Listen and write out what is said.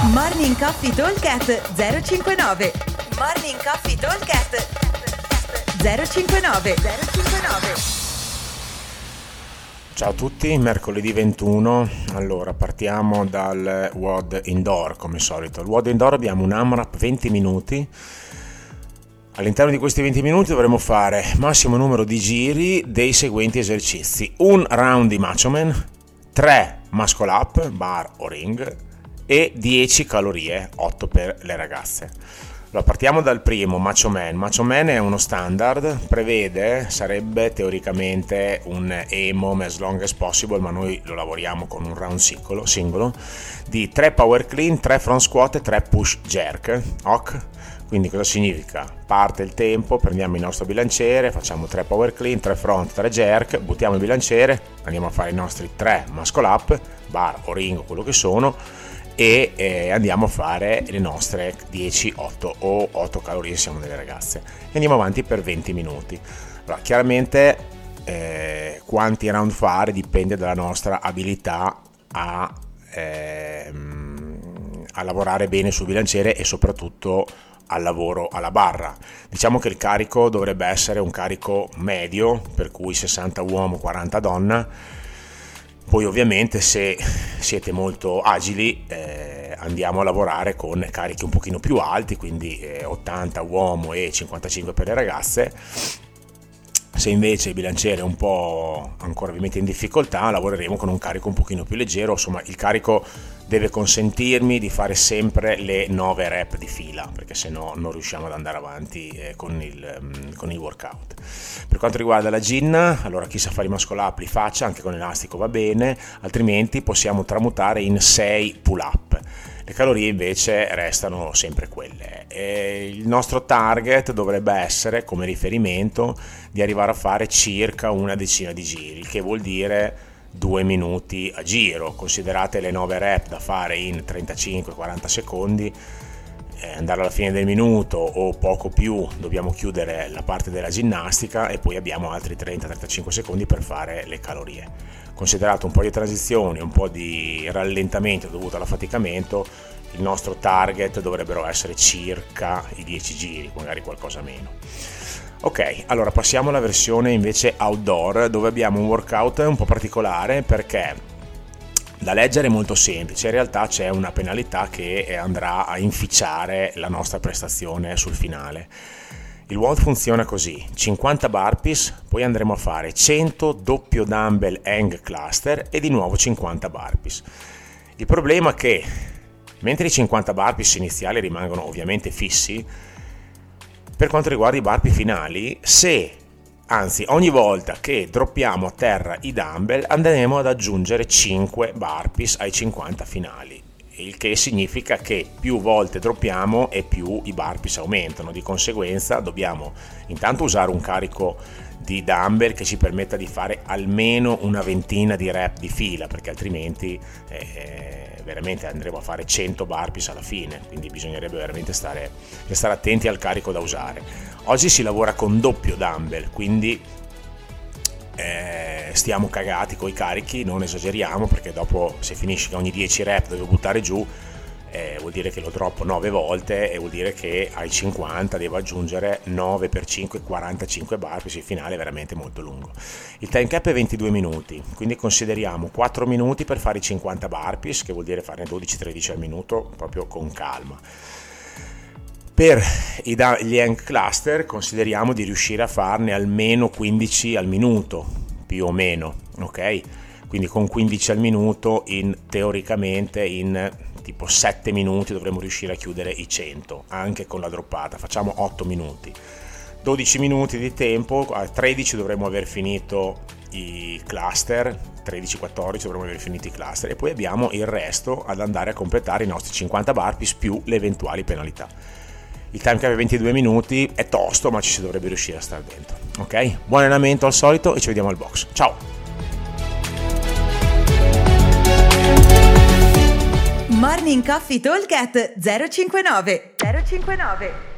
Morning Coffee Talkcast 059 Morning Coffee Talkcast 059 059 Ciao a tutti, mercoledì 21, allora partiamo dal WOD Indoor come solito. Il WOD Indoor abbiamo un AMRAP 20 minuti, all'interno di questi 20 minuti dovremo fare massimo numero di giri dei seguenti esercizi. Un round di Macho Man, 3 muscle up, bar o ring e 10 calorie, 8 per le ragazze. Allora, partiamo dal primo, Macho Man. Macho Man è uno standard, prevede, sarebbe teoricamente un EMOM as long as possible, ma noi lo lavoriamo con un round singolo, singolo di 3 power clean, 3 front squat e 3 push jerk. Ok? Quindi cosa significa? Parte il tempo, prendiamo il nostro bilanciere, facciamo 3 power clean, 3 front, 3 jerk, buttiamo il bilanciere, andiamo a fare i nostri 3 muscle up, bar o ring o quello che sono e eh, andiamo a fare le nostre 10, 8 o 8 calorie siamo delle ragazze e andiamo avanti per 20 minuti. Allora, chiaramente eh, quanti round fare dipende dalla nostra abilità a, ehm, a lavorare bene sul bilanciere e soprattutto al lavoro alla barra. Diciamo che il carico dovrebbe essere un carico medio, per cui 60 uomo, 40 donna poi ovviamente se siete molto agili eh, andiamo a lavorare con carichi un pochino più alti, quindi eh, 80 uomo e 55 per le ragazze. Se invece il bilanciere è un po' ancora ovviamente in difficoltà, lavoreremo con un carico un pochino più leggero, insomma il carico deve consentirmi di fare sempre le 9 rep di fila, perché se no non riusciamo ad andare avanti eh, con, il, um, con, il, workout. Per quanto riguarda la gin, allora chi sa fare i muscle up li faccia, anche con elastico va bene, altrimenti possiamo tramutare in 6 pull up. Le calorie invece restano sempre quelle. E il nostro target dovrebbe essere come riferimento di arrivare a fare circa una decina di giri, che vuol dire due minuti a giro, considerate le 9 rep da fare in 35-40 secondi, eh, andare alla fine del minuto o poco più dobbiamo chiudere la parte della ginnastica e poi abbiamo altri 30-35 secondi per fare le calorie. Considerato un po' di transizione, un po' di rallentamento dovuto all'affaticamento, il nostro target dovrebbero essere circa i 10 giri, magari qualcosa meno. Ok, allora passiamo alla versione invece outdoor dove abbiamo un workout un po' particolare perché da leggere è molto semplice, in realtà c'è una penalità che andrà a inficiare la nostra prestazione sul finale. Il WOD funziona così, 50 burpees, poi andremo a fare 100 doppio dumbbell hang cluster e di nuovo 50 burpees. Il problema è che mentre i 50 burpees iniziali rimangono ovviamente fissi, per quanto riguarda i barpi finali, se anzi ogni volta che droppiamo a terra i dumbbell andremo ad aggiungere 5 burpees ai 50 finali il che significa che più volte droppiamo e più i burpees aumentano di conseguenza dobbiamo intanto usare un carico di dumbbell che ci permetta di fare almeno una ventina di rep di fila perché altrimenti eh, veramente andremo a fare 100 burpees alla fine, quindi bisognerebbe veramente stare, stare attenti al carico da usare. Oggi si lavora con doppio dumbbell, quindi eh, stiamo cagati con i carichi, non esageriamo perché dopo se finisci che ogni 10 rep devo buttare giù, eh, vuol dire che lo droppo 9 volte e vuol dire che ai 50 devo aggiungere 9 per 5 45 bar, quindi il finale è veramente molto lungo. Il time cap è 22 minuti, quindi consideriamo 4 minuti per fare i 50 burpees, che vuol dire farne 12-13 al minuto proprio con calma. Per gli hang cluster consideriamo di riuscire a farne almeno 15 al minuto, più o meno, ok? Quindi con 15 al minuto in, teoricamente in tipo 7 minuti dovremmo riuscire a chiudere i 100, anche con la droppata, facciamo 8 minuti. 12 minuti di tempo, a 13 dovremmo aver finito i cluster, 13-14 dovremmo aver finito i cluster e poi abbiamo il resto ad andare a completare i nostri 50 burpees più le eventuali penalità. Il time cap è 22 minuti, è tosto ma ci si dovrebbe riuscire a stare dentro. Ok? Buon allenamento al solito e ci vediamo al box. Ciao! Morning Coffee Talk 059 059